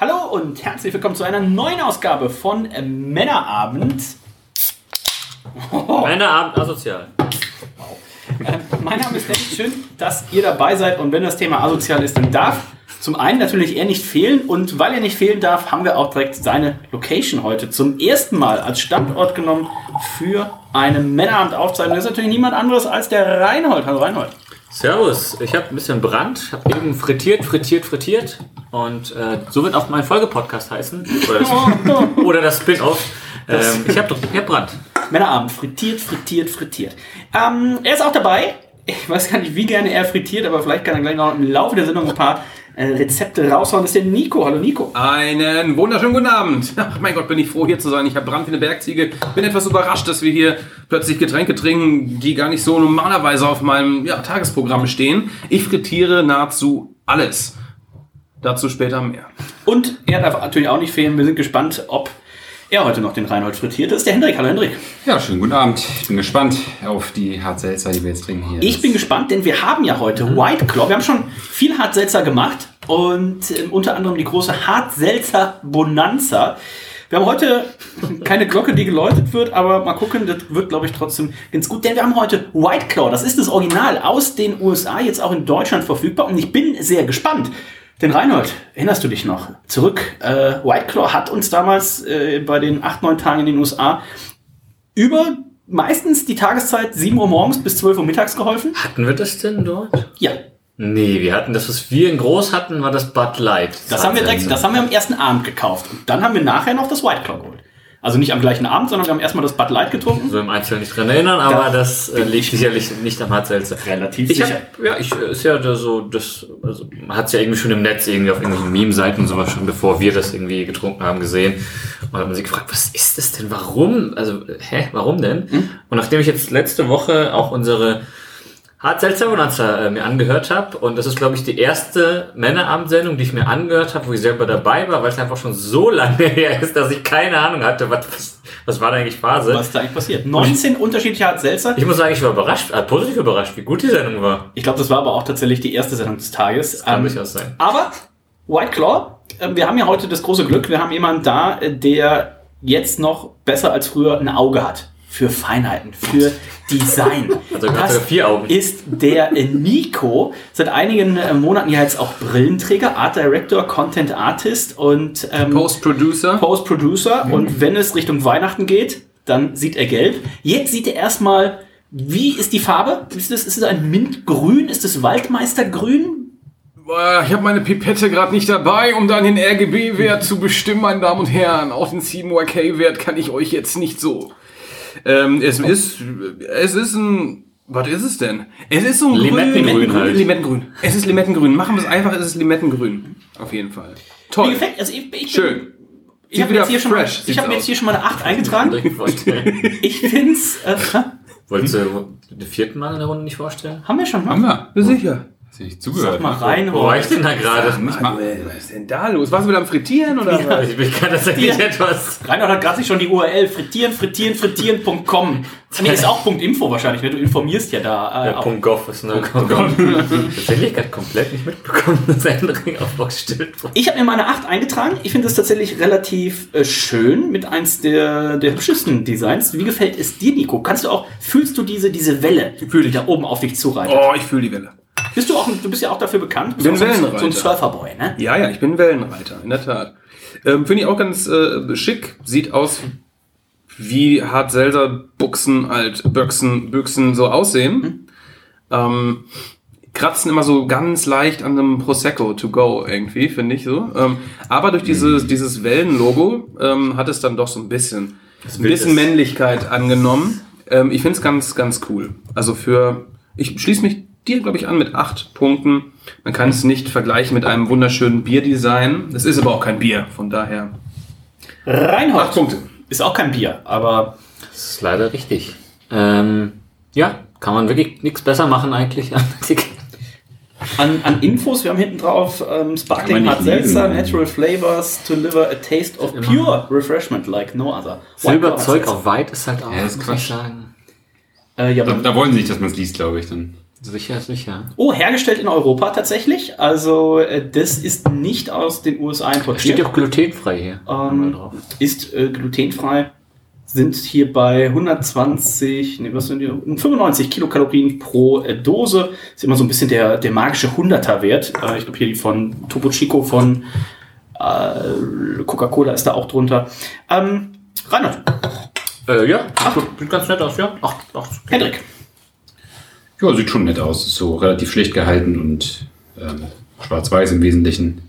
Hallo und herzlich willkommen zu einer neuen Ausgabe von Männerabend. Oh. Männerabend asozial. Wow. Äh, mein Name ist Dennis. Schön, dass ihr dabei seid. Und wenn das Thema asozial ist, dann darf zum einen natürlich er nicht fehlen. Und weil er nicht fehlen darf, haben wir auch direkt seine Location heute zum ersten Mal als Standort genommen für eine Männerabend-Aufzeichnung. Das ist natürlich niemand anderes als der Reinhold. Hallo Reinhold. Servus, ich habe ein bisschen Brand, habe eben frittiert, frittiert, frittiert und äh, so wird auch mein Folgepodcast heißen oder das, oder das Spin-off. Ähm, ich habe doch ich hab Brand. Männerabend, frittiert, frittiert, frittiert. Ähm, er ist auch dabei. Ich weiß gar nicht, wie gerne er frittiert, aber vielleicht kann er gleich noch im Laufe der Sendung ein paar äh, Rezepte raushauen. Das ist der Nico. Hallo Nico. Einen wunderschönen guten Abend. Ach mein Gott, bin ich froh hier zu sein. Ich habe Brand wie eine Bergziege. Bin etwas überrascht, dass wir hier plötzlich Getränke trinken, die gar nicht so normalerweise auf meinem ja, Tagesprogramm stehen. Ich frittiere nahezu alles. Dazu später mehr. Und er darf natürlich auch nicht fehlen. Wir sind gespannt, ob er heute noch den Reinhold frittiert. Das ist der Hendrik. Hallo Hendrik. Ja, schönen guten Abend. Ich bin gespannt auf die Hartselzer, die wir jetzt trinken hier. Ich bin gespannt, denn wir haben ja heute mhm. White Claw. Wir haben schon viel Hartselzer gemacht und äh, unter anderem die große Hartselzer Bonanza. Wir haben heute keine Glocke, die geläutet wird, aber mal gucken, das wird, glaube ich, trotzdem ganz gut. Denn wir haben heute White Claw, das ist das Original aus den USA, jetzt auch in Deutschland verfügbar. Und ich bin sehr gespannt. Denn Reinhold, erinnerst du dich noch? Zurück, äh, White Claw hat uns damals äh, bei den acht, neun Tagen in den USA über meistens die Tageszeit 7 Uhr morgens bis 12 Uhr mittags geholfen. Hatten wir das denn dort? Ja. Nee, wir hatten das, was wir in groß hatten, war das Bud Light. Das, das haben wir direkt, das haben wir am ersten Abend gekauft. Und dann haben wir nachher noch das White Claw geholt. Also nicht am gleichen Abend, sondern wir haben erstmal das Bud Light getrunken. So im Einzelnen nicht dran erinnern, aber da das äh, liegt sicherlich nicht am Hartselzer. Relativ ich sicher. Hab, ja, ich ist ja da so, das, also man hat es ja irgendwie schon im Netz irgendwie auf irgendwelchen Meme-Seiten und sowas schon, bevor wir das irgendwie getrunken haben, gesehen. Und hat man sich gefragt, was ist das denn? Warum? Also, hä, warum denn? Hm? Und nachdem ich jetzt letzte Woche auch unsere Hart Seltzer Bonanza äh, mir angehört habe. Und das ist, glaube ich, die erste Männerabendsendung, die ich mir angehört habe, wo ich selber dabei war, weil es einfach schon so lange her ist, dass ich keine Ahnung hatte, was, was, war da eigentlich Phase. Was ist da eigentlich passiert? 19 ich, unterschiedliche Hart Seltzer. Ich muss sagen, ich war überrascht, äh, positiv überrascht, wie gut die Sendung war. Ich glaube, das war aber auch tatsächlich die erste Sendung des Tages. Das kann ähm, durchaus sein. Aber White Claw, äh, wir haben ja heute das große Glück, wir haben jemanden da, äh, der jetzt noch besser als früher ein Auge hat für Feinheiten, für Design. Also das vier Augen. ist der Nico, seit einigen äh, Monaten ja jetzt auch Brillenträger, Art Director, Content Artist und ähm, Post Producer. Post Producer. Mhm. Und wenn es Richtung Weihnachten geht, dann sieht er gelb. Jetzt sieht er erstmal, wie ist die Farbe? Ist es, ist es ein Mintgrün? Ist es Waldmeistergrün? Ich habe meine Pipette gerade nicht dabei, um dann den RGB-Wert zu bestimmen, meine Damen und Herren. Auch den 7K-Wert kann ich euch jetzt nicht so ähm, es ist, es ist ein, was ist es denn? Es ist so ein Limettengrün, Limettengrün halt. Limettengrün. Es ist Limettengrün. Machen wir es einfach, es ist Limettengrün. Auf jeden Fall. Toll. Mir gefällt, also ich, ich Schön. Ich habe jetzt, hier schon mal, ich hab mir jetzt hier schon mal eine 8 eingetragen. ich find's. Äh, Wolltest du den vierten Mal in der Runde nicht vorstellen? Haben wir schon mal. Haben wir. Sicher. Du nicht zugehört? Sag mal rein. Wo war ich denn da gerade? Was ist denn da los? Warst du wieder am Frittieren oder ja, was? Ich bin gerade tatsächlich Ja. etwas. Reinhard hat gerade sich schon die URL frittieren, frittieren, frittieren.com. Nee, ist auch .info wahrscheinlich, ne? Du informierst ja da. Äh, Ja, auch. Punkt .gov ist ne? Tatsächlich gerade komplett nicht mitbekommen, dass Änderung aufgestellt wurde. Ich habe mir meine 8 eingetragen. Ich finde das tatsächlich relativ äh, schön mit eins der, der hübschesten Designs. Wie gefällt es dir, Nico? Kannst du auch, fühlst du diese, diese Welle, Fühl die ich. da oben auf dich zureitet? Oh, ich fühle die Welle. Bist du auch, du bist ja auch dafür bekannt. Du Bin bist auch so ein- Wellenreiter. so ein Surferboy, ne? Ja, ja, ich bin Wellenreiter, in der Tat. Ähm, Finde ich auch ganz äh, schick. Sieht aus, wie hart Selser Buchsen, halt Büchsen, Büchsen so aussehen. Ähm, kratzen immer so ganz leicht an einem Prosecco to go irgendwie, finde ich so. Ähm, aber durch dieses, dieses Wellenlogo ähm, hat es dann doch so ein bisschen, ein bisschen Männlichkeit angenommen. Ähm, ich finde es ganz, ganz cool. Also für, ich schließe mich dir, glaube ich, an mit acht Punkten. Man kann es nicht vergleichen mit einem wunderschönen Bierdesign. Es ist aber auch kein Bier, von daher. Reinhold. Acht Punkte. Ist auch kein Bier, aber Das ist leider richtig. Ähm, ja, kann man wirklich nichts besser machen eigentlich an an, an Infos, wir haben hinten drauf ähm, Sparkling Hard Seltzer? Natural Flavors to deliver a taste of pure refreshment like no other. Silberzeug auf White ist halt auch, Ja, ist muss Quatsch. ich sagen. Äh, ja, Da, da wollen sie nicht, dass man es liest, glaube ich, dann. Sicher, sicher. oh, hergestellt in Europa tatsächlich. Also äh, das ist nicht aus den USA Steht importiert. ja auch glutenfrei hier. Ähm, ist äh, glutenfrei, sind hier bei 120, nee, was sind die? 95 Kilokalorien pro äh, Dose. Ist immer so ein bisschen der, der magische 100er-Wert. Äh, ich glaube hier die von Topo Chico von äh, Coca-Cola ist da auch drunter. Ähm, Reinhard, Äh, ja, sieht ganz nett aus, ja. Ach, ach, Hendrik, Ja, sieht schon nett aus. Ist so relativ schlicht gehalten und ähm, schwarz-weiß im Wesentlichen.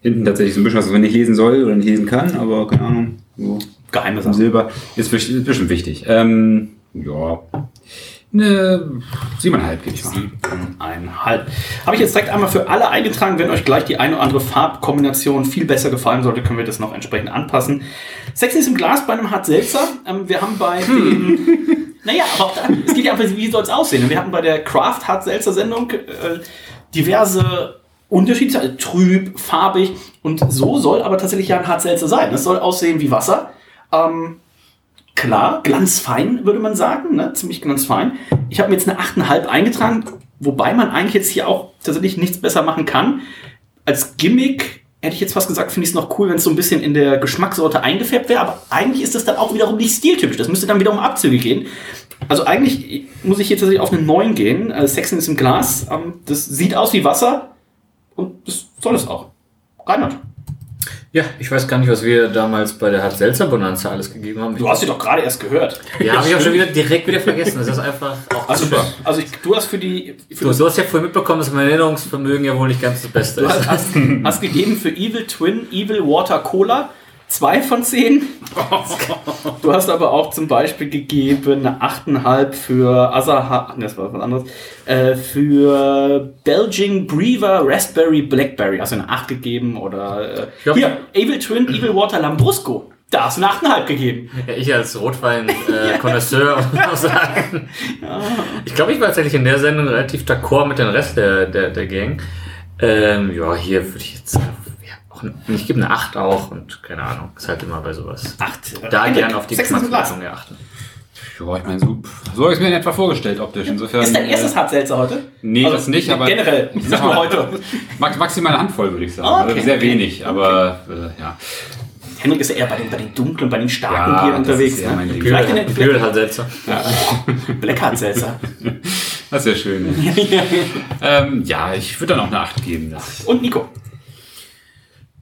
Hinten tatsächlich so ein bisschen was, was man nicht lesen soll oder nicht lesen kann, aber keine Ahnung. So geheime im Sache. Silber ist, ist bestimmt wichtig. Ähm, ja. Eine siebeneinhalb gebe ich mal. Eineinhalb. Habe ich jetzt direkt einmal für alle eingetragen. Wenn euch gleich die eine oder andere Farbkombination viel besser gefallen sollte, können wir das noch entsprechend anpassen. Sexy ist im Glas bei einem Hart Seltzer. Ähm, wir haben bei den. Naja, aber auch dann, es geht ja einfach, wie soll es aussehen? Wir hatten bei der Craft Hart Seltzer Sendung äh, diverse Unterschiede, also trüb, farbig und so soll aber tatsächlich ja ein Hart Seltzer sein. Es soll aussehen wie Wasser. Ähm, klar, glanzfein, würde man sagen, ne? ziemlich glanzfein. Ich habe mir jetzt eine 8,5 eingetragen, wobei man eigentlich jetzt hier auch tatsächlich nichts besser machen kann. Als Gimmick hätte ich jetzt fast gesagt, finde ich es noch cool, wenn es so ein bisschen in der Geschmackssorte eingefärbt wäre, aber eigentlich ist das dann auch wiederum nicht stiltypisch. Das müsste dann wieder um Abzüge gehen. Also eigentlich muss ich hier tatsächlich auf einen 9 gehen. Äh, Sexen ist im Glas. Ähm, das sieht aus wie Wasser und das soll es auch. Reinhard, Ja, ich weiß gar nicht, was wir damals bei der Hart Seltzer Bonanza alles gegeben haben. du hast sie doch gerade erst gehört. ja, habe ich auch schon wieder direkt wieder vergessen. Das ist einfach auch Also, super. also ich, du hast für die für Du, du hast ja vorhin mitbekommen, dass mein Erinnerungsvermögen ja wohl nicht ganz das Beste Du ist. hast, hast, hast gegeben für Evil Twin, Evil Water Cola. Zwei von zehn. Du hast aber auch zum Beispiel gegeben eine 8,5 für Asaha, das war was anderes, äh, für Belgian Brewer Raspberry Blackberry. Du eine 8 gegeben oder äh, hier, Evil Twin, Evil Water Lambrusco. Da hast du eine 8,5 gegeben. Ja, ich als Rotwein-Konnoisseur muss auch sagen. Ich glaube, ich war tatsächlich in der Sendung relativ d'accord mit dem Rest der, der, der Gang. Ähm, ja, hier würde ich jetzt. Ja, auch, ich gebe eine 8 auch und keine Ahnung, ist halt immer bei sowas. 8. Da gerne auf die. Geschmacksrichtung achten. Ja, ich meine, so, so habe ich es mir in etwa vorgestellt, optisch. Insofern. Ist dein erstes äh, Hartselzer heute? Nee, Also, das nicht, aber. Generell, Ich nicht sag nur mal, heute. max- Maximal eine Handvoll, würde ich sagen. Okay, also sehr okay. wenig, aber äh, ja. Henrik ist ja eher bei den, bei den dunklen, bei den starken Ja, Bieren das unterwegs. ist eher ne? Vielleicht in den Kühl Seltzer. Black Hartselzer. Das ist ja schön. ähm, ja, ich würde dann auch eine 8 geben. Das Und Nico.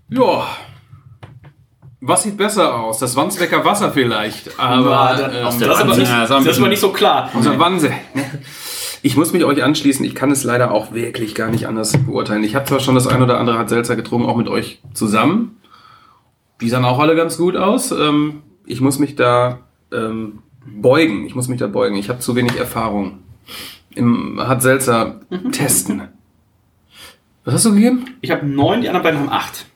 Ja. Was sieht besser aus? Das Wandsbecker Wasser vielleicht. Ja, Aber dann- ähm, das, ist aber nicht, ja, das war ein das war bisschen- nicht so klar. unser Wanse. Ich muss mich euch anschließen. Ich kann es leider auch wirklich gar nicht anders beurteilen. Ich habe zwar schon das ein oder andere hat Seltzer getrunken, auch mit euch zusammen. Die sahen auch alle ganz gut aus. Ähm, ich muss mich da ähm, beugen. Ich muss mich da beugen. Ich habe zu wenig Erfahrung im hat Seltzer testen. Was hast du gegeben? Ich habe neun, die anderen beiden haben acht.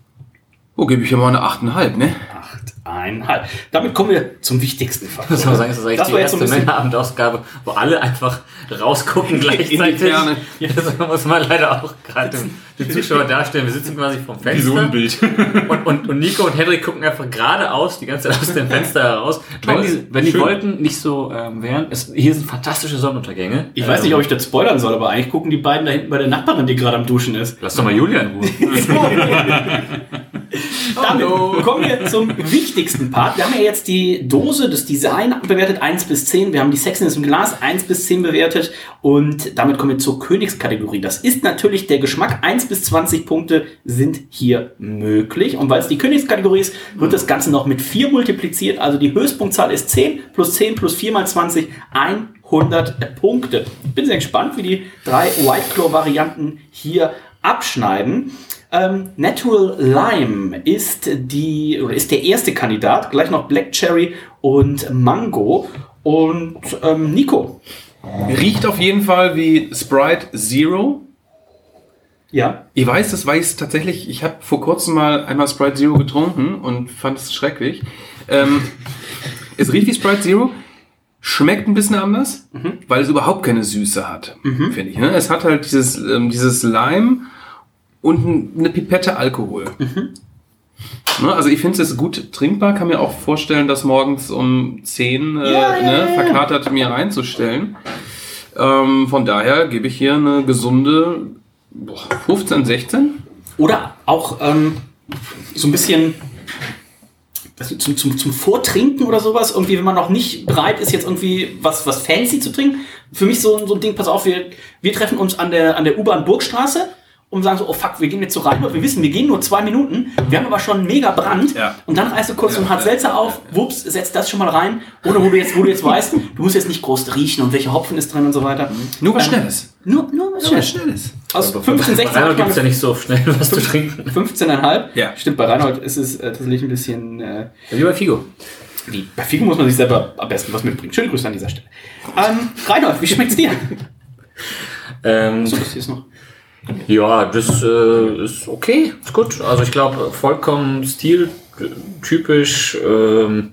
Oh, gebe ich hier mal eine 8,5, ne? Acht, einhalb. Damit kommen wir zum wichtigsten Faktor. Das, sagen, das ist eigentlich Das die war jetzt so erste Männerabendausgabe, wo alle einfach rausgucken In die gleichzeitig. Ferne. Das muss man leider auch gerade dem, dem Zuschauer darstellen. Wir sitzen quasi vom Fenster. Wie so ein Bild. Und, und, und Nico und Henrik gucken einfach geradeaus, die ganze Zeit aus dem Fenster heraus. Wenn die, wenn die. Wolken nicht so ähm, wären, es, hier sind fantastische Sonnenuntergänge. Ich weiß nicht, ob ich das spoilern soll, aber eigentlich gucken die beiden da hinten bei der Nachbarin, die gerade am Duschen ist. Lass doch mal Julian in Ruhe. Damit kommen wir zum wichtigsten Part. Wir haben ja jetzt die Dose, das Design bewertet 1 bis 10. Wir haben die Sexiness im Glas 1 bis 10 bewertet. Und damit kommen wir zur Königskategorie. Das ist natürlich der Geschmack. 1 bis 20 Punkte sind hier möglich. Und weil es die Königskategorie ist, wird das Ganze noch mit 4 multipliziert. Also die Höchstpunktzahl ist 10 plus 10 plus 4 mal 20, 100 Punkte. Ich bin sehr gespannt, wie die drei White Claw Varianten hier abschneiden. Ähm, Natural Lime ist die oder ist der erste Kandidat, gleich noch Black Cherry und Mango. Und ähm, Nico, Riecht auf jeden Fall wie Sprite Zero. Ja. Ich weiß, das weiß tatsächlich, ich habe vor kurzem mal einmal Sprite Zero getrunken und fand es schrecklich. Ähm, es riecht wie Sprite Zero, schmeckt ein bisschen anders, weil es überhaupt keine Süße hat, finde ich. Ne? Es hat halt dieses, ähm, dieses Lime und ein- eine Pipette Alkohol. Ne? Also ich finde es gut trinkbar, kann mir auch vorstellen, das morgens um 10 äh, ne, verkatert mir reinzustellen. Ähm, von daher gebe ich hier eine gesunde boah, 15, 16. Oder auch ähm, so ein bisschen zum, zum, zum Vortrinken oder sowas. Irgendwie, wenn man noch nicht bereit ist, jetzt irgendwie was, was fancy zu trinken. Für mich so, so ein Ding, pass auf, wir, wir treffen uns an der, an der U-Bahn Burgstraße und sagen so, oh fuck, wir gehen jetzt so rein. Wir wissen, wir gehen nur zwei Minuten. Wir haben aber schon einen mega Brand. Ja. Und dann reißt du kurz so ein Hart Seltzer auf, wups, setzt das schon mal rein. Oder wo du jetzt, wo du jetzt weißt, du musst jetzt nicht groß riechen und welcher Hopfen ist drin und so weiter. Nur was Ähm, Schnelles. Nur, nur was Schnelles. Schnelles. Aus 15, 16 Reinhold gibt es ja nicht so schnell was zu trinken. 15,5. Ja. Stimmt, bei Reinhold ist es äh, tatsächlich ein bisschen. Äh, Wie bei Figo. wie, bei Figo muss man sich selber am besten was mitbringen. Schöne Grüße an dieser Stelle. Ähm, Reinhold, wie schmeckt's dir? Ähm, So, das hier ist noch. Ja, das äh, ist okay, ist gut. Also ich glaube, vollkommen stiltypisch. Ähm,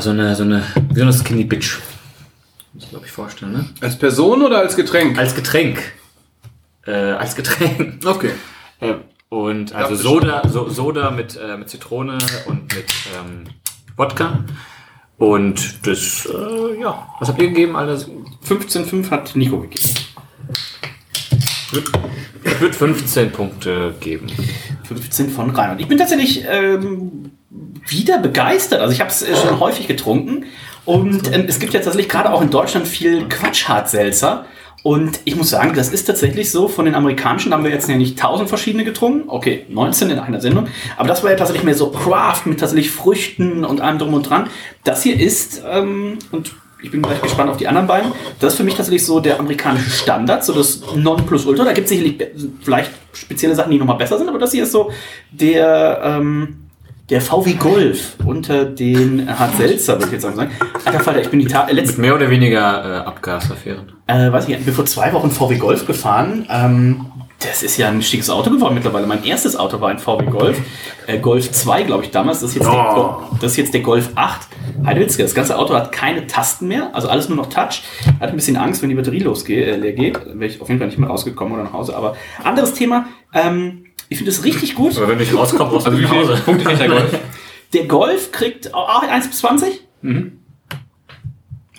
so eine, so eine, wie so eine Skinny Bitch. Muss ich glaube ich vorstellen, ne? Als Person oder als Getränk? Als Getränk. Äh, als Getränk. Okay. Äh, Und also Soda, so, Soda mit, äh, mit Zitrone und mit ähm, Wodka. Und das, äh, ja, was habt ihr gegeben? Alles? 15,5 hat Nico gegeben. Würde 15 Punkte geben. 15 von Reinhold. Ich bin tatsächlich ähm, wieder begeistert. Also ich habe es äh, schon häufig getrunken. Und ähm, es gibt ja tatsächlich gerade auch in Deutschland viel Quatschhartselzer. Und ich muss sagen, das ist tatsächlich so, von den amerikanischen haben wir jetzt ja nicht 1000 verschiedene getrunken. Okay, 19 in einer Sendung. Aber das war ja tatsächlich mehr so Craft mit tatsächlich Früchten und allem drum und dran. Das hier ist, ähm, und ich bin gleich gespannt auf die anderen beiden, das ist für mich tatsächlich so der amerikanische Standard, so das Nonplusultra. Da gibt es sicherlich vielleicht spezielle Sachen, die nochmal besser sind, aber das hier ist so der, ähm, der VW Golf unter den Hart Seltzer, würde ich jetzt sagen. Alter Falter, ich bin die Ta äh, Mit mehr oder weniger äh, Abgasaffären. äh, weiß ich, ich bin vor zwei Wochen VW Golf gefahren. Ähm, das ist ja ein schickes Auto geworden mittlerweile. Mein erstes Auto war ein VW Golf. Äh, Golf 2, glaube ich, damals. Das ist, jetzt der, Go- das ist jetzt der Golf 8. Heidewitzke, das ganze Auto hat keine Tasten mehr, also alles nur noch Touch. Hat ein bisschen Angst, wenn die Batterie losgeht, äh, leer geht. Wäre ich auf jeden Fall nicht mehr rausgekommen oder nach Hause. Aber anderes Thema. Ähm, ich finde es richtig gut. Aber wenn brauchst du Also wie nach viele Hause. Punkte kriegt der Golf? Der Golf kriegt auch 1 bis 20.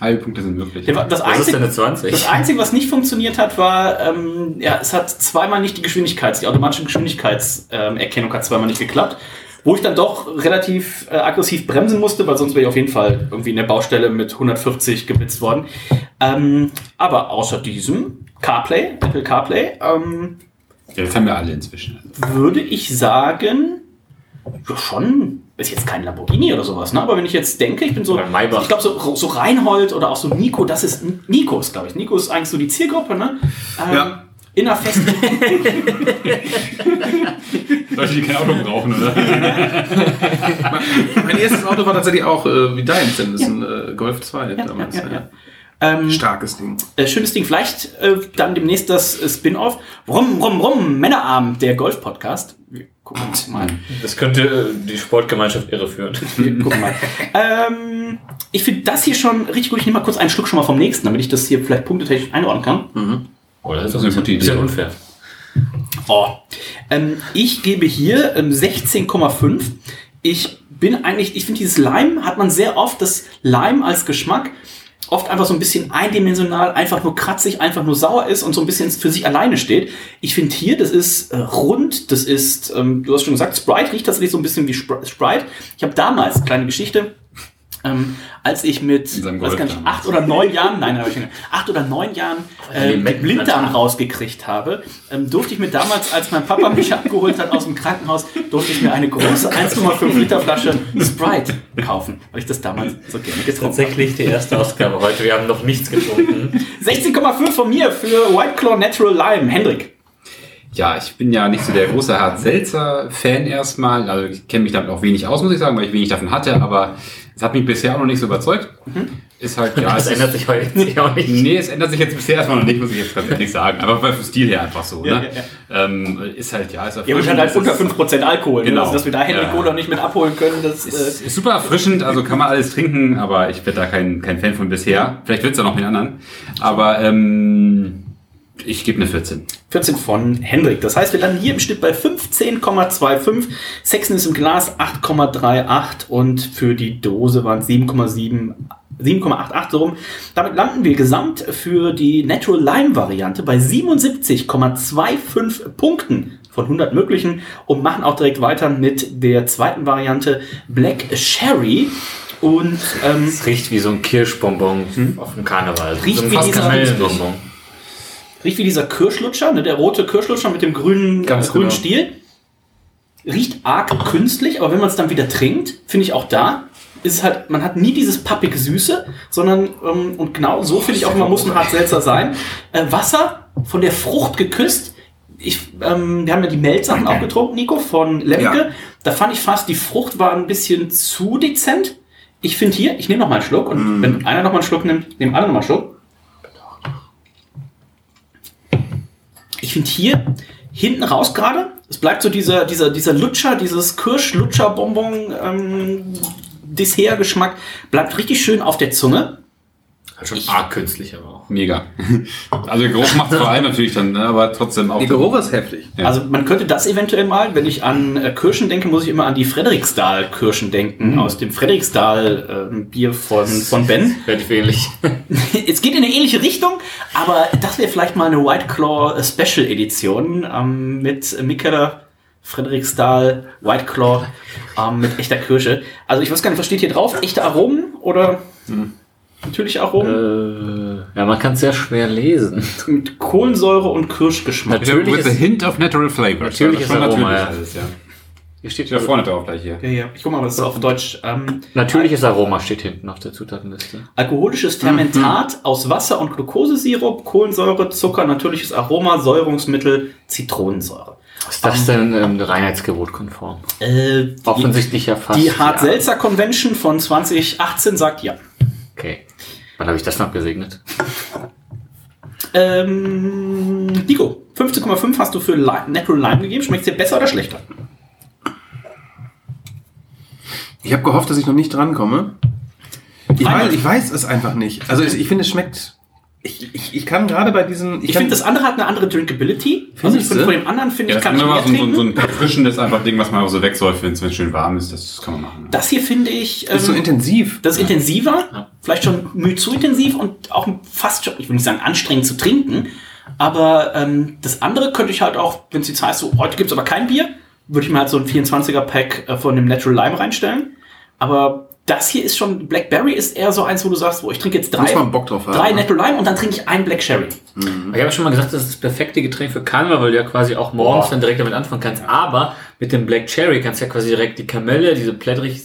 Halbe Punkte sind möglich. Das Das ist einzige, eine 20. Das Einzige, was nicht funktioniert hat, war, ähm, ja, es hat zweimal nicht die Geschwindigkeits-, die automatische Geschwindigkeitserkennung hat zweimal nicht geklappt. Wo ich dann doch relativ äh, aggressiv bremsen musste, weil sonst wäre ich auf jeden Fall irgendwie in der Baustelle mit 140 geblitzt worden. Ähm, aber außer diesem CarPlay, Apple CarPlay, ähm, Ja, das haben wir alle inzwischen. würde ich sagen, ja schon, ist jetzt kein Lamborghini oder sowas, ne? Aber wenn ich jetzt denke, ich bin so, Oder ein Maybach. ich glaube so, so Reinhold oder auch so Nico, das ist Nico ist, glaube ich. Nico ist eigentlich so die Zielgruppe, ne? Ähm, Ja. In einer festen. Leute, die kein Auto brauchen, oder? Mein erstes Auto war tatsächlich auch äh, wie deins, denn das ist ein äh, Golf 2 damals. ja, ja, ja. Ähm, Starkes Ding. äh, schönes Ding. Vielleicht äh, dann demnächst das äh, Spin-off. Rum, rum, rum, Männerabend, der Golf-Podcast. Wir gucken uns mal. Das könnte äh, die Sportgemeinschaft irreführen. Wir gucken mal. ähm, ich finde das hier schon richtig gut. Ich nehme mal kurz einen Schluck schon mal vom nächsten, damit ich das hier vielleicht punktetechnisch einordnen kann. Oh, das ist, Das ist eine gute Idee. Bisschen unfair. Oh. Ähm, ich gebe hier ähm, 16,5. Ich bin eigentlich, ich finde dieses Lime hat man sehr oft, das Lime als Geschmack, oft einfach so ein bisschen eindimensional, einfach nur kratzig, einfach nur sauer ist und so ein bisschen für sich alleine steht. Ich finde hier, das ist äh, rund, das ist, ähm, du hast schon gesagt, Sprite riecht tatsächlich so ein bisschen wie Spr- Sprite. Ich habe damals, kleine Geschichte, ähm, als ich mit weiß gar nicht, acht oder neun Jahren, nein, hab ich nicht, acht oder neun Jahren äh, den Blinddarm rausgekriegt habe, ähm, durfte ich mir damals, als mein Papa mich abgeholt hat aus dem Krankenhaus, durfte ich mir eine große 1,5 Liter Flasche Sprite kaufen, weil ich das damals so gerne getrunken habe. Tatsächlich die erste Ausgabe heute. Wir haben noch nichts getrunken. 16,5 von mir für White Claw Natural Lime. Hendrik. Ja, ich bin ja nicht so der große Hart-Seltzer-Fan erstmal. Also ich kenne mich damit auch wenig aus, muss ich sagen, weil ich wenig davon hatte, aber es hat mich bisher auch noch nicht so überzeugt. Ist halt, ja, Das es ändert sich heute jetzt auch nicht. Nee, es ändert sich jetzt bisher erstmal noch nicht, muss ich jetzt ganz ehrlich sagen. Aber vom Stil her einfach so. Ja, ne? Ähm, ist halt, ja, ist Ja, und halt, halt unter 5% Alkohol. Ne? Genau. Also, dass wir da Henry Ja. Cola nicht mit abholen können, das Ist, äh, ist super erfrischend, also kann man alles trinken, aber ich bin da kein, kein Fan von bisher. Vielleicht wird's ja noch mit anderen. Aber ähm, ich gebe eine 14. 14 von Hendrik. Das heißt, wir landen hier im Schnitt bei 15,25. Sexen ist im Glas 8,38 und für die Dose waren es 7,7. 7,88 so rum. Damit landen wir gesamt für die Natural Lime Variante bei 77,25 Punkten von 100 möglichen und machen auch direkt weiter mit der zweiten Variante Black Sherry. Und ähm, Es riecht wie so ein Kirschbonbon auf dem Karneval. Riecht so ein wie Karamellbonbon. Riecht wie dieser Kirschlutscher, ne? der rote Kirschlutscher mit dem grünen, Ganz äh, grünen genau. Stiel. Riecht arg künstlich, aber wenn man es dann wieder trinkt, finde ich auch da, ist halt, man hat nie dieses pappig Süße, sondern, ähm, und genau so finde ich auch, man muss ein hart seltzer sein. Äh, Wasser von der Frucht geküsst. Ich, ähm, wir haben ja die Meltsachen auch getrunken, Nico, von Lemke. Ja. Da fand ich fast, die Frucht war ein bisschen zu dezent. Ich finde hier, ich nehme noch mal einen Schluck und wenn einer noch mal einen Schluck nimmt, nehmen alle noch mal einen Schluck. Ich finde hier hinten raus gerade, es bleibt so dieser, dieser, dieser Lutscher, dieses Kirsch-Lutscher-Bonbon ähm, Dessert-Geschmack, bleibt richtig schön auf der Zunge. Halt schon arg künstlich aber auch. Mega. Also der Geruch macht vor allem natürlich dann, ne, aber trotzdem auch. Der Geruch ist heftig. Ja. Also man könnte das eventuell mal, wenn ich an äh, Kirschen denke, muss ich immer an die Frederiksdal-Kirschen denken, aus dem Frederiksdal-Bier von, von Ben. Relativ ähnlich. Es geht in eine ähnliche Richtung, aber das wäre vielleicht mal eine White Claw Special Edition ähm, mit Mikkeler, Frederiksdal, White Claw ähm, mit echter Kirsche. Also ich weiß gar nicht, was steht hier drauf? Echte Aromen oder natürliche Aromen? äh, ja, man kann es sehr schwer lesen. Mit Kohlensäure und Kirschgeschmack. Natürlich With a ist- hint of natural flavors. Natürliches Das ist Aroma, natürlich ja. alles, ja. Hier steht da vorne drauf gleich hier. Ja, ja. Ich guck mal, was ist auf Deutsch. Ähm, Natürliches Aroma steht hinten auf der Zutatenliste. alkoholisches Fermentat aus Wasser und Glukosesirup, Kohlensäure, Zucker, natürliches Aroma, Säurungsmittel, Zitronensäure. Ist das denn ähm, reinheitsgebotkonform? Äh, die, Offensichtlich ja fast. die Hart ja. Seltzer Convention von 2018 sagt ja. Okay. Wann habe ich das noch abgesegnet? Ähm, Nico, 15,5 hast du für Natural Lime gegeben. Schmeckt dir besser oder schlechter? Ich habe gehofft, dass ich noch nicht drankomme. Ich weiß, ich weiß es einfach nicht. Also ich, ich finde, es schmeckt. Ich, ich, ich kann gerade bei diesen. Ich kann- finde, das andere hat eine andere Drinkability. Also ich finde, von dem anderen finde Ja, ich, kann ich mehr so, ein- so, ein- trinken. so ein erfrischendes einfach Ding, was man auch so wegsäuft, wenn es schön warm ist. Das kann man machen. Das hier finde ich. ist so ähm, intensiv. Das ist intensiver, vielleicht schon müh zu intensiv und auch fast schon, ich will nicht sagen anstrengend zu trinken, aber ähm, das andere könnte ich halt auch, wenn es jetzt heißt, so, heute gibt's aber kein Bier, würde ich mir halt so ein 24er-Pack äh, von dem Natural Lime reinstellen. Aber das hier ist schon, Blackberry ist eher so eins, wo du sagst, wo ich trinke jetzt drei, Muss man Bock drauf haben, drei ne? Natural Lime und dann trinke ich einen Black Sherry. Ich habe schon mal gesagt, das ist das perfekte Getränk für Karneval, weil du ja quasi auch morgens dann direkt damit anfangen kannst. Aber mit dem Black Cherry kannst du ja quasi direkt die Kamelle, diese plättrig,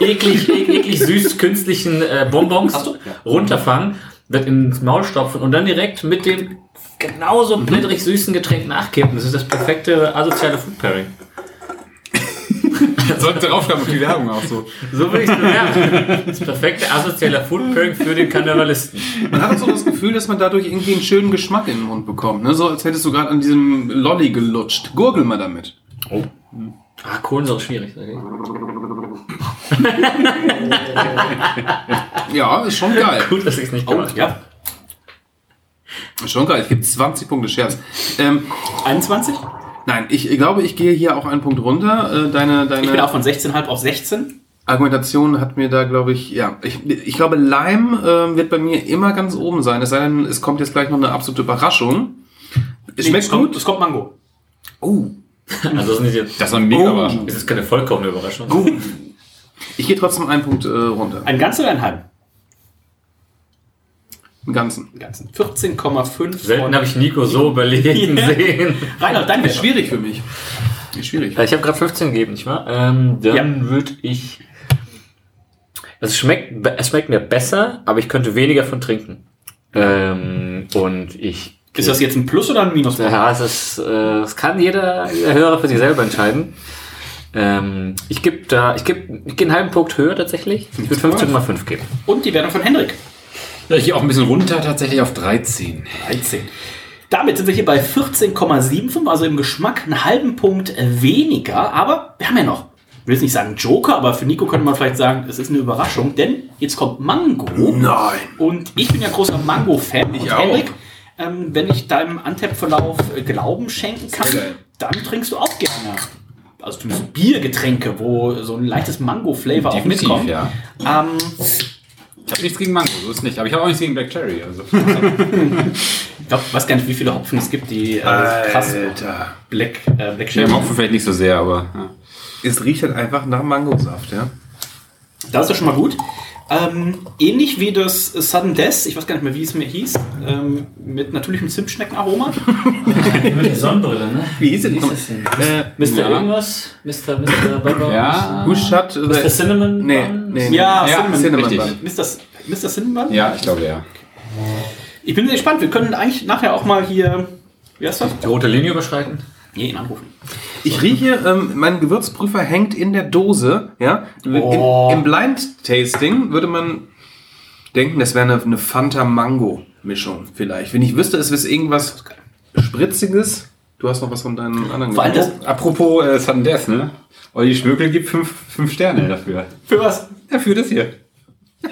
eklig, eklig, eklig süß künstlichen äh, Bonbons du? runterfangen, wird ins Maul stopfen und dann direkt mit dem genauso plättrig süßen Getränk nachkippen. Das ist das perfekte asoziale Food Pairing. Sollte draufschreiben auf die Werbung auch so. So würde ich es bewerten. Das perfekte asoziale Food Pairing für den Karnevalisten. Man hat auch so das Gefühl, dass man dadurch irgendwie einen schönen Geschmack in den Mund bekommt. Ne? So als hättest du gerade an diesem Lolli gelutscht. Gurgel mal damit. Ah, Kohlensäure ist schwierig. Ja, ist schon geil. Gut, dass ich es nicht Oh, gemacht habe. ja. Ist schon geil. Ich gebe 20 Punkte Scherz. Ähm, 21? Nein, ich glaube, ich gehe hier auch einen Punkt runter. Äh, Deine, deine Ich bin auch von 16,5 auf 16. Argumentation hat mir da, glaube ich, ja. Ich, ich glaube, Lime äh, wird bei mir immer ganz oben sein. Es sei denn, es kommt jetzt gleich noch eine absolute Überraschung. Es Nee, schmeckt es kommt, gut. es kommt Mango. Oh. Also das ist, nicht jetzt, Das war mega Oh. das ist keine vollkommene Überraschung. Ich gehe trotzdem einen Punkt äh, runter. Ein ganzer oder ein halb? Im Ganzen. Ein ganzen. 14,5. Selten habe ich Nico so überlegen Ja. sehen. Reinhard, dein Ist Wert. schwierig für mich. Ist schwierig. Äh, Ich habe gerade 15 gegeben, nicht wahr? Ähm, dann Ja. würde ich. Also es schmeckt, es schmeckt mir besser, aber ich könnte weniger von trinken. Ähm, und ich. Ist das jetzt ein Plus oder ein Minus? Ja, es ist, äh, das kann jeder, jeder Hörer für sich selber entscheiden. Ähm, ich gebe da, ich gebe, ich gehe einen halben Punkt höher tatsächlich. Ich würde 15,5 geben. Und die Wertung von Hendrik. Ja, gehe auch ein bisschen runter, tatsächlich auf 13. 13. Damit sind wir hier bei 14,75, also im Geschmack einen halben Punkt weniger. Aber wir haben ja noch, ich will jetzt nicht sagen Joker, aber für Nico könnte man vielleicht sagen, es ist eine Überraschung, denn jetzt kommt Mango. Nein. Und ich bin ja großer Mango-Fan. Ich Und auch. Henrik, ähm, wenn ich deinem Antep-Verlauf äh, Glauben schenken kann, dann trinkst du auch gerne. Also zumindest Biergetränke, wo so ein leichtes Mango-Flavor auch mitkommt. ja. Ähm, Ich habe nichts gegen Mango, so ist nicht. Aber ich habe auch nichts gegen Black Cherry. Also. ich glaub, weiß gar nicht, wie viele Hopfen es gibt, die äh, krass Alter. Black, äh, Black Ja, Cherry. im Hopfen vielleicht nicht so sehr, aber. Ja. Es riecht halt einfach nach Mangosaft, ja. Das ist ja schon mal gut. Ähm, ähnlich wie das Sudden Death, ich weiß gar nicht mehr, wie es mir hieß, ähm, mit natürlichem Zimtschneckenaroma. Mit der Sonnenbrille, ne? Wie hieß es Wie das denn? Äh, Mr. Ja. Irgendwas? Mr. Mr. Baba? Ja. Huschat. Mr. Cinnamon? Nee, Bun? nee. Ja, Ja, Cinnamon. Cinnamon richtig. Mr. Mr. Cinnamon? ja, ich glaube ja. Ich bin sehr gespannt. Wir können eigentlich nachher auch mal hier, wie heißt das? Die rote Linie überschreiten? Nee, ihn anrufen. Ich rieche, ähm, mein Gewürzprüfer hängt in der Dose, ja. Oh. Im, Im Blind Tasting würde man denken, das wäre eine, eine Fanta Mango Mischung vielleicht. Wenn ich wüsste, es wäre irgendwas Spritziges. Du hast noch was von deinen anderen Vor allem das, Apropos äh, Sudden Death, ne? Olli Schmökel gibt fünf, fünf Sterne dafür. für was? Ja, für das hier.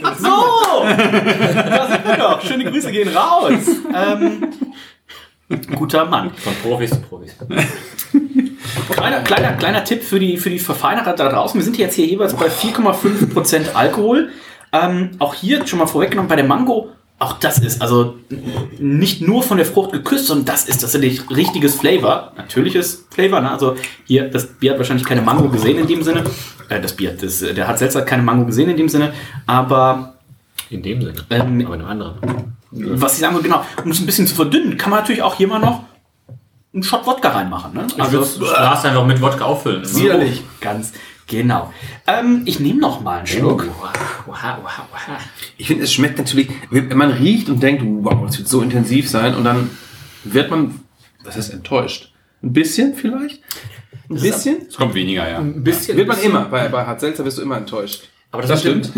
Ach so! da sind wir doch. Schöne Grüße gehen raus. Ähm, guter Mann. Von Profis zu Profis. Kleiner, kleiner, kleiner Tipp für die, für die Verfeinerer da draußen. Wir sind jetzt hier jeweils bei 4,5% Alkohol. Ähm, auch hier schon mal vorweggenommen bei der Mango. Auch das ist also nicht nur von der Frucht geküsst, sondern das ist tatsächlich richtiges Flavor. Natürliches Flavor. Ne? Also hier, das Bier hat wahrscheinlich keine Mango gesehen in dem Sinne. Äh, das Bier, das, der hat selbst keine Mango gesehen in dem Sinne. Aber In dem Sinne. Ähm, Aber in einem anderen. Was ich sagen will, genau, um es ein bisschen zu verdünnen, kann man natürlich auch hier mal noch einen Shot Wodka reinmachen. Ne? Würde das Glas einfach mit Wodka auffüllen. ne? Sicherlich. Ganz genau. Ähm, ich nehme noch mal einen Schluck. Oha, oha, oha. Ich finde, es schmeckt natürlich, wenn man riecht und denkt, wow, es wird so intensiv sein und dann wird man, das ist enttäuscht. Ein bisschen vielleicht? Ein bisschen? Es kommt weniger, ja. Ein bisschen. Wird man immer. Bei, bei Hart Seltzer wirst du immer enttäuscht. Aber das, stimmt.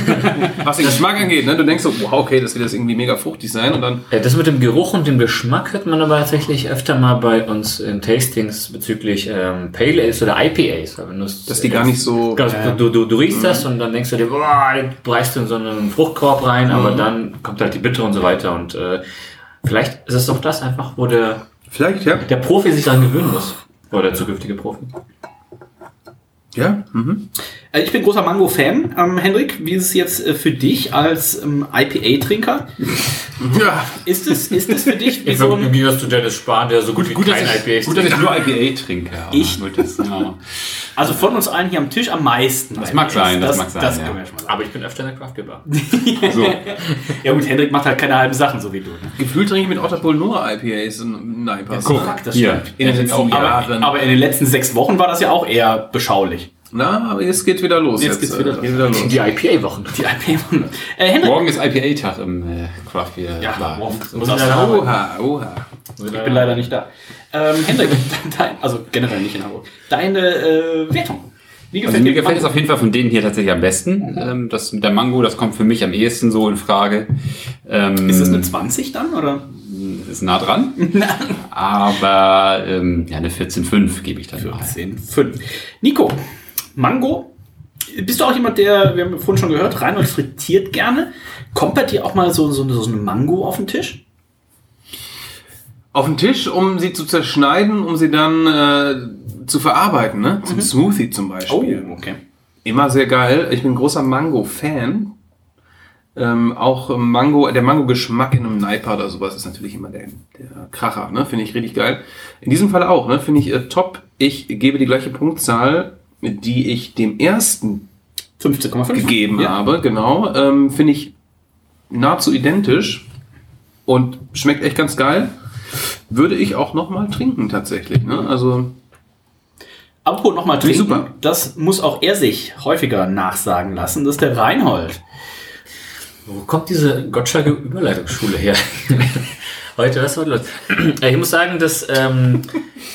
Was den Geschmack angeht, ne? Du denkst so, wow, okay, das wird jetzt irgendwie mega fruchtig sein und dann. Ja, das mit dem Geruch und dem Geschmack hört man aber tatsächlich öfter mal bei uns in Tastings bezüglich ähm, Pale Ales oder IPAs. Dass die gar nicht so. Genau, du, du, du riechst das und dann denkst du dir, boah, breist du in so einen Fruchtkorb rein, aber dann kommt halt die Bitte und so weiter. Und äh, vielleicht ist es doch das einfach, wo der, Vielleicht, ja. der Profi sich dran gewöhnen muss. Oder der zukünftige Profi. Ja. Mhm. Äh, Ich bin großer Mango-Fan. Ähm, Hendrik, wie ist es jetzt äh, für dich als ähm, IPA-Trinker? ja. Ist es, ist es für dich wie Ich so Im ein... Gegensatz zu Dennis Spahn, der so gut, wie Gut, dass kein ich, IPAs gut, dass ich trinkt. nur IPA trinke. aber Ich- das, ja. Also von uns allen hier am Tisch am meisten. Das mag sein, das mag sein, Das ja. können wir schon mal sagen. Aber ich bin öfter in der Craft Bar. so. Ja gut, Hendrik macht halt keine halben Sachen, so wie du. Ne? Gefühlt trinke ich mit Otterpol nur IPAs und IPAs. Guck, das stimmt. In den letzten Jahren. Aber in den letzten sechs Wochen war das ja auch eher beschaulich. Na, aber jetzt geht wieder los. Jetzt geht's wieder äh, geht wieder los. Die IPA-Wochen. Die IPA. Äh, Morgen ist IPA-Tag im äh, Craft Beer Ja, Bar. morgen. Oha, oha. ich bin leider nicht da. Ähm, Hendrik, dein, also generell nicht in Hamburg. Deine äh, Wertung. Wie Also mir dir gefällt es auf jeden Fall von denen hier tatsächlich am besten. Ähm, das mit der Mango, das kommt für mich am ehesten so in Frage. Ähm, Ist das eine 20 dann, oder? ist nah dran. Aber ähm, ja, eine 14,5 gebe ich dann mal. 14, 5. Nico, Mango. Bist du auch jemand, der, wir haben vorhin schon gehört, Reinhold frittiert gerne? Kommt bei dir auch mal so, so, so eine Mango auf den Tisch? Auf den Tisch, um sie zu zerschneiden, um sie dann äh, zu verarbeiten, ne? Zum Smoothie zum Beispiel. okay. Immer sehr geil. Ich bin ein großer Mango-Fan. Ähm, auch Mango, der Mango-Geschmack in einem Naipa oder sowas ist natürlich immer der, der Kracher, ne? Finde ich richtig geil. In diesem Fall auch, ne? Finde ich äh, top. Ich gebe die gleiche Punktzahl, die ich dem ersten 15,5 gegeben ja. habe, genau. Ähm, Finde ich nahezu identisch und schmeckt echt ganz geil. Würde ich auch nochmal trinken tatsächlich. Ne? Also Apropos nochmal trinken, super. das muss auch er sich häufiger nachsagen lassen. Das ist der Reinhold. Wo kommt diese Gottschalke Überleitungsschule her? Heute, was war los? Ja, Ich muss sagen, dass ähm,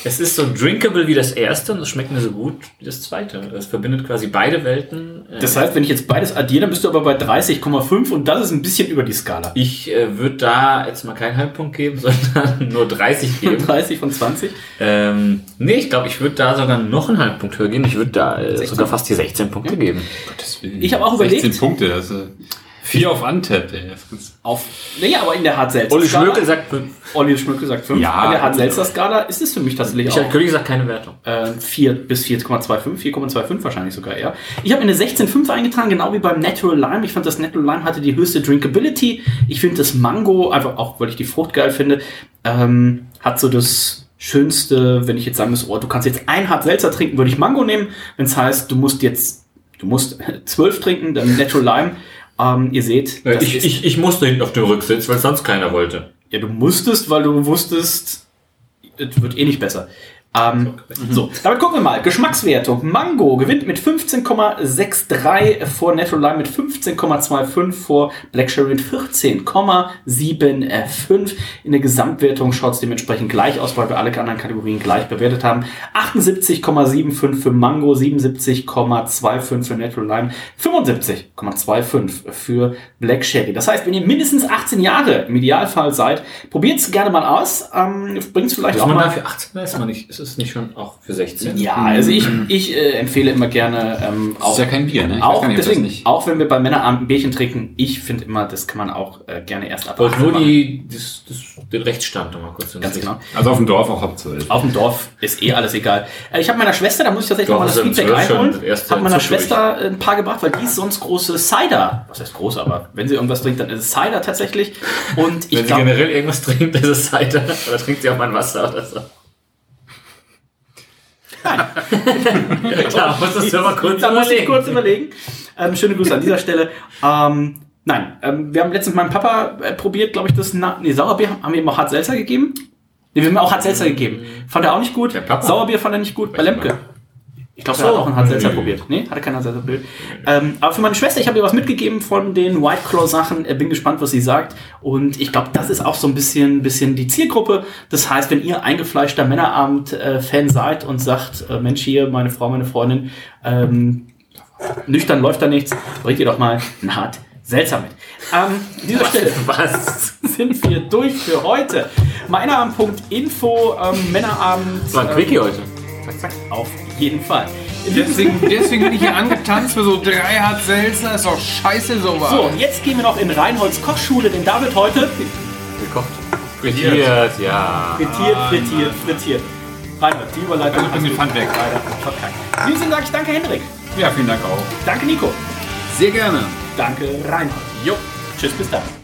es ist so drinkable wie das erste und es schmeckt mir so gut wie das zweite. Es verbindet quasi beide Welten. Äh, Das heißt, wenn ich jetzt beides addiere, dann bist du aber bei 30,5 und das ist ein bisschen über die Skala. ich äh, würde da jetzt mal keinen Halbpunkt geben, sondern nur 30 geben. 30 von 20. ähm, nee, ich glaube, ich würde da sogar noch einen Halbpunkt höher gehen. Ich würde da äh, sogar fast die 16 Punkte geben. Ich habe auch überlegt- 16 Punkte, das ist äh, vier auf Untap, ey. Auf, naja, aber in der hart seltzer Olli Schmöke sagt 5. Olli Schmöke sagt 5. Ja. in der hart seltzer Skala ist es für mich tatsächlich Michael auch König sagt keine Wertung. äh, 4 bis 4,25, 4,25 wahrscheinlich sogar eher. Ich habe mir eine 16,5 eingetragen, genau wie beim Natural Lime. Ich fand, das Natural Lime hatte die höchste Drinkability. Ich finde das Mango, einfach auch, weil ich die Frucht geil finde, ähm, hat so das Schönste, wenn ich jetzt sagen muss, oh, du kannst jetzt ein hart Seltzer trinken, würde ich Mango nehmen. Wenn es heißt, du musst jetzt, du musst 12 trinken, dann Natural Lime. Ähm, ihr seht, das Äh, Ich, ich, ich musste hinten auf dem Rücksitz, weil sonst keiner wollte. ja, du musstest, weil du wusstest, es wird eh nicht besser. Ähm, so, damit gucken wir mal. Geschmackswertung. Mango gewinnt mit 15,63 vor Natural Lime mit 15,25 vor Black Cherry mit 14,75. In der Gesamtwertung schaut es dementsprechend gleich aus, weil wir alle anderen Kategorien gleich bewertet haben. 78,75 für Mango, 77,25 für Natural Lime, 75,25 für Black Cherry. Das heißt, wenn ihr mindestens 18 Jahre im Idealfall seid, probiert es gerne mal aus. Ähm, Bringt es vielleicht Ist auch man mal. dafür 18 ist man nicht. Ist es nicht schon auch für 16? Ja, also ich, ich äh, empfehle immer gerne ähm, Das ist ja kein Bier, ne? Ich weiß auch gar nicht, deswegen, nicht- auch wenn wir bei Männerabend ein Bierchen trinken, ich finde immer, das kann man auch äh, gerne erst ab 18 nur die, das, das, den Rechtsstand nochmal kurz Ganz genau. Also auf dem Dorf auch ab 12. Auf dem Dorf ist eh alles egal. Äh, Ich habe meiner Schwester, da muss ich tatsächlich nochmal das Feedback 12 schon einholen, habe meiner. Schwester ein paar gebracht, weil die ist sonst große Cider. Was heißt groß, aber wenn sie irgendwas trinkt, dann ist es Cider tatsächlich. Und ich Wenn sie glaube, generell irgendwas trinkt, ist es Cider. Oder trinkt sie auch mal ein Wasser oder so. Da musstest du mal kurz da muss ich kurz überlegen. Ähm, schöne Grüße an dieser Stelle. Ähm, nein, ähm, wir haben letztens meinem Papa äh, probiert, glaube ich, das Na nee, Sauerbier. Haben wir ihm auch Hart Seltzer gegeben? Nee, wir haben ihm auch Hart Seltzer gegeben. Fand er auch nicht gut. Sauerbier fand er nicht gut. Bei Lemke. Ich glaube, Ach er so. hat auch einen Hart Seltzer Nö. probiert. Nee, hat er keinen Hart Seltzer probiert. Ähm, aber für meine Schwester, ich habe ihr was mitgegeben von den White Claw Sachen. Äh, Bin gespannt, was sie sagt. Und ich glaube, das ist auch so ein bisschen, bisschen die Zielgruppe. Das heißt, wenn ihr eingefleischter Männerabend-Fan seid und sagt, äh, Mensch, hier, meine Frau, meine Freundin, ähm, nüchtern läuft da nichts, bringt ihr doch mal ein Hart Seltsam mit. Ähm, an dieser Stelle Was? sind wir durch für heute. Meinerabend.info, ähm, Männerabend. War ein Quickie heute. Zack, zack, auf jeden Fall. Deswegen, deswegen bin ich hier angetanzt für so drei Hart Seltzer. Ist doch scheiße sowas. So, und jetzt gehen wir noch in Reinholds Kochschule, denn da wird heute Gekocht. Frittiert, ja. frittiert, frittiert, frittiert. Reinhold, die Überleitung. Ich bring den Pfand weg. Leider. In diesem Sinne sage ich danke Hendrik. Ja, vielen Dank auch. Danke Nico. Sehr gerne. Danke Reinhold. Jo. Tschüss, bis dann.